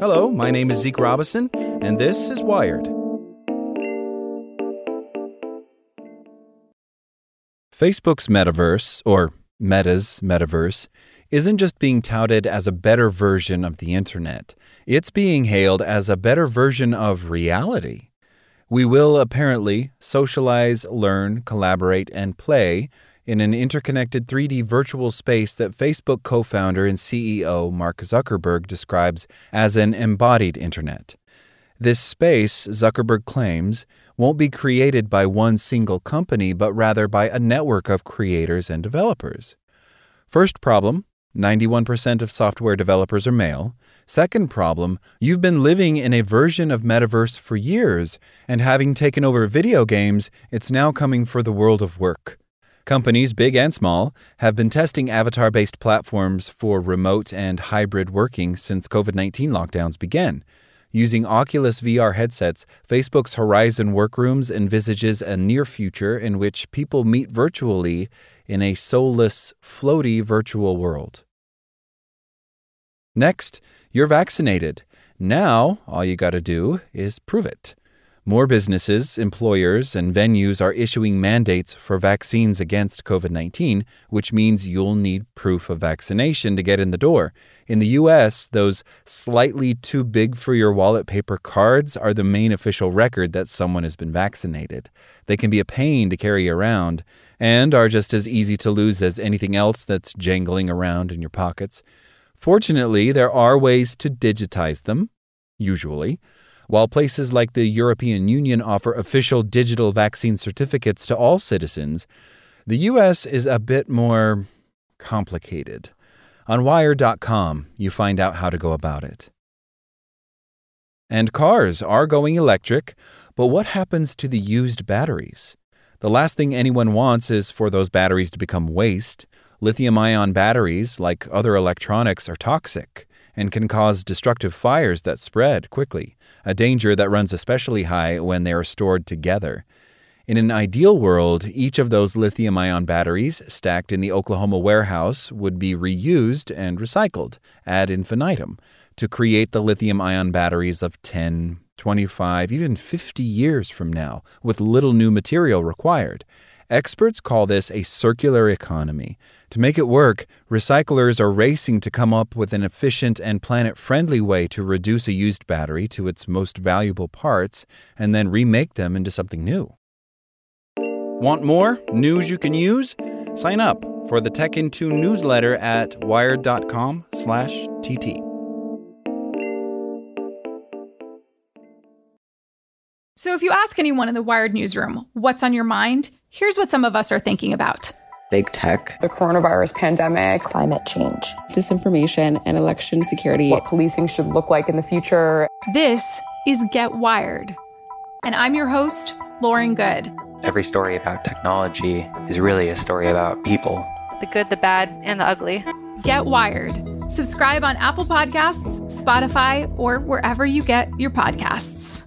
Hello, my name is Zeke Robison, and this is Wired. Facebook's metaverse, or Meta's metaverse, isn't just being touted as a better version of the internet, it's being hailed as a better version of reality. We will apparently socialize, learn, collaborate, and play in an interconnected 3D virtual space that Facebook co founder and CEO Mark Zuckerberg describes as an embodied internet. This space, Zuckerberg claims, won't be created by one single company, but rather by a network of creators and developers. First problem 91% of software developers are male. Second problem, you've been living in a version of metaverse for years, and having taken over video games, it's now coming for the world of work. Companies, big and small, have been testing avatar based platforms for remote and hybrid working since COVID 19 lockdowns began. Using Oculus VR headsets, Facebook's Horizon Workrooms envisages a near future in which people meet virtually in a soulless, floaty virtual world. Next, you're vaccinated. Now, all you got to do is prove it. More businesses, employers, and venues are issuing mandates for vaccines against COVID 19, which means you'll need proof of vaccination to get in the door. In the US, those slightly too big for your wallet paper cards are the main official record that someone has been vaccinated. They can be a pain to carry around and are just as easy to lose as anything else that's jangling around in your pockets. Fortunately, there are ways to digitize them, usually. While places like the European Union offer official digital vaccine certificates to all citizens, the U.S. is a bit more complicated. On Wired.com, you find out how to go about it. And cars are going electric, but what happens to the used batteries? The last thing anyone wants is for those batteries to become waste. Lithium ion batteries, like other electronics, are toxic and can cause destructive fires that spread quickly, a danger that runs especially high when they are stored together. In an ideal world, each of those lithium ion batteries stacked in the Oklahoma warehouse would be reused and recycled ad infinitum to create the lithium ion batteries of 10, 25, even 50 years from now, with little new material required. Experts call this a circular economy. To make it work, recyclers are racing to come up with an efficient and planet friendly way to reduce a used battery to its most valuable parts and then remake them into something new. Want more news you can use? Sign up for the Tech in Two newsletter at wired.com/tt. So if you ask anyone in the Wired newsroom what's on your mind, here's what some of us are thinking about. Big tech, the coronavirus pandemic, climate change, disinformation, and election security, what policing should look like in the future. This is Get Wired. And I'm your host, Lauren Goode. Every story about technology is really a story about people the good, the bad, and the ugly. Get Wired. Subscribe on Apple Podcasts, Spotify, or wherever you get your podcasts.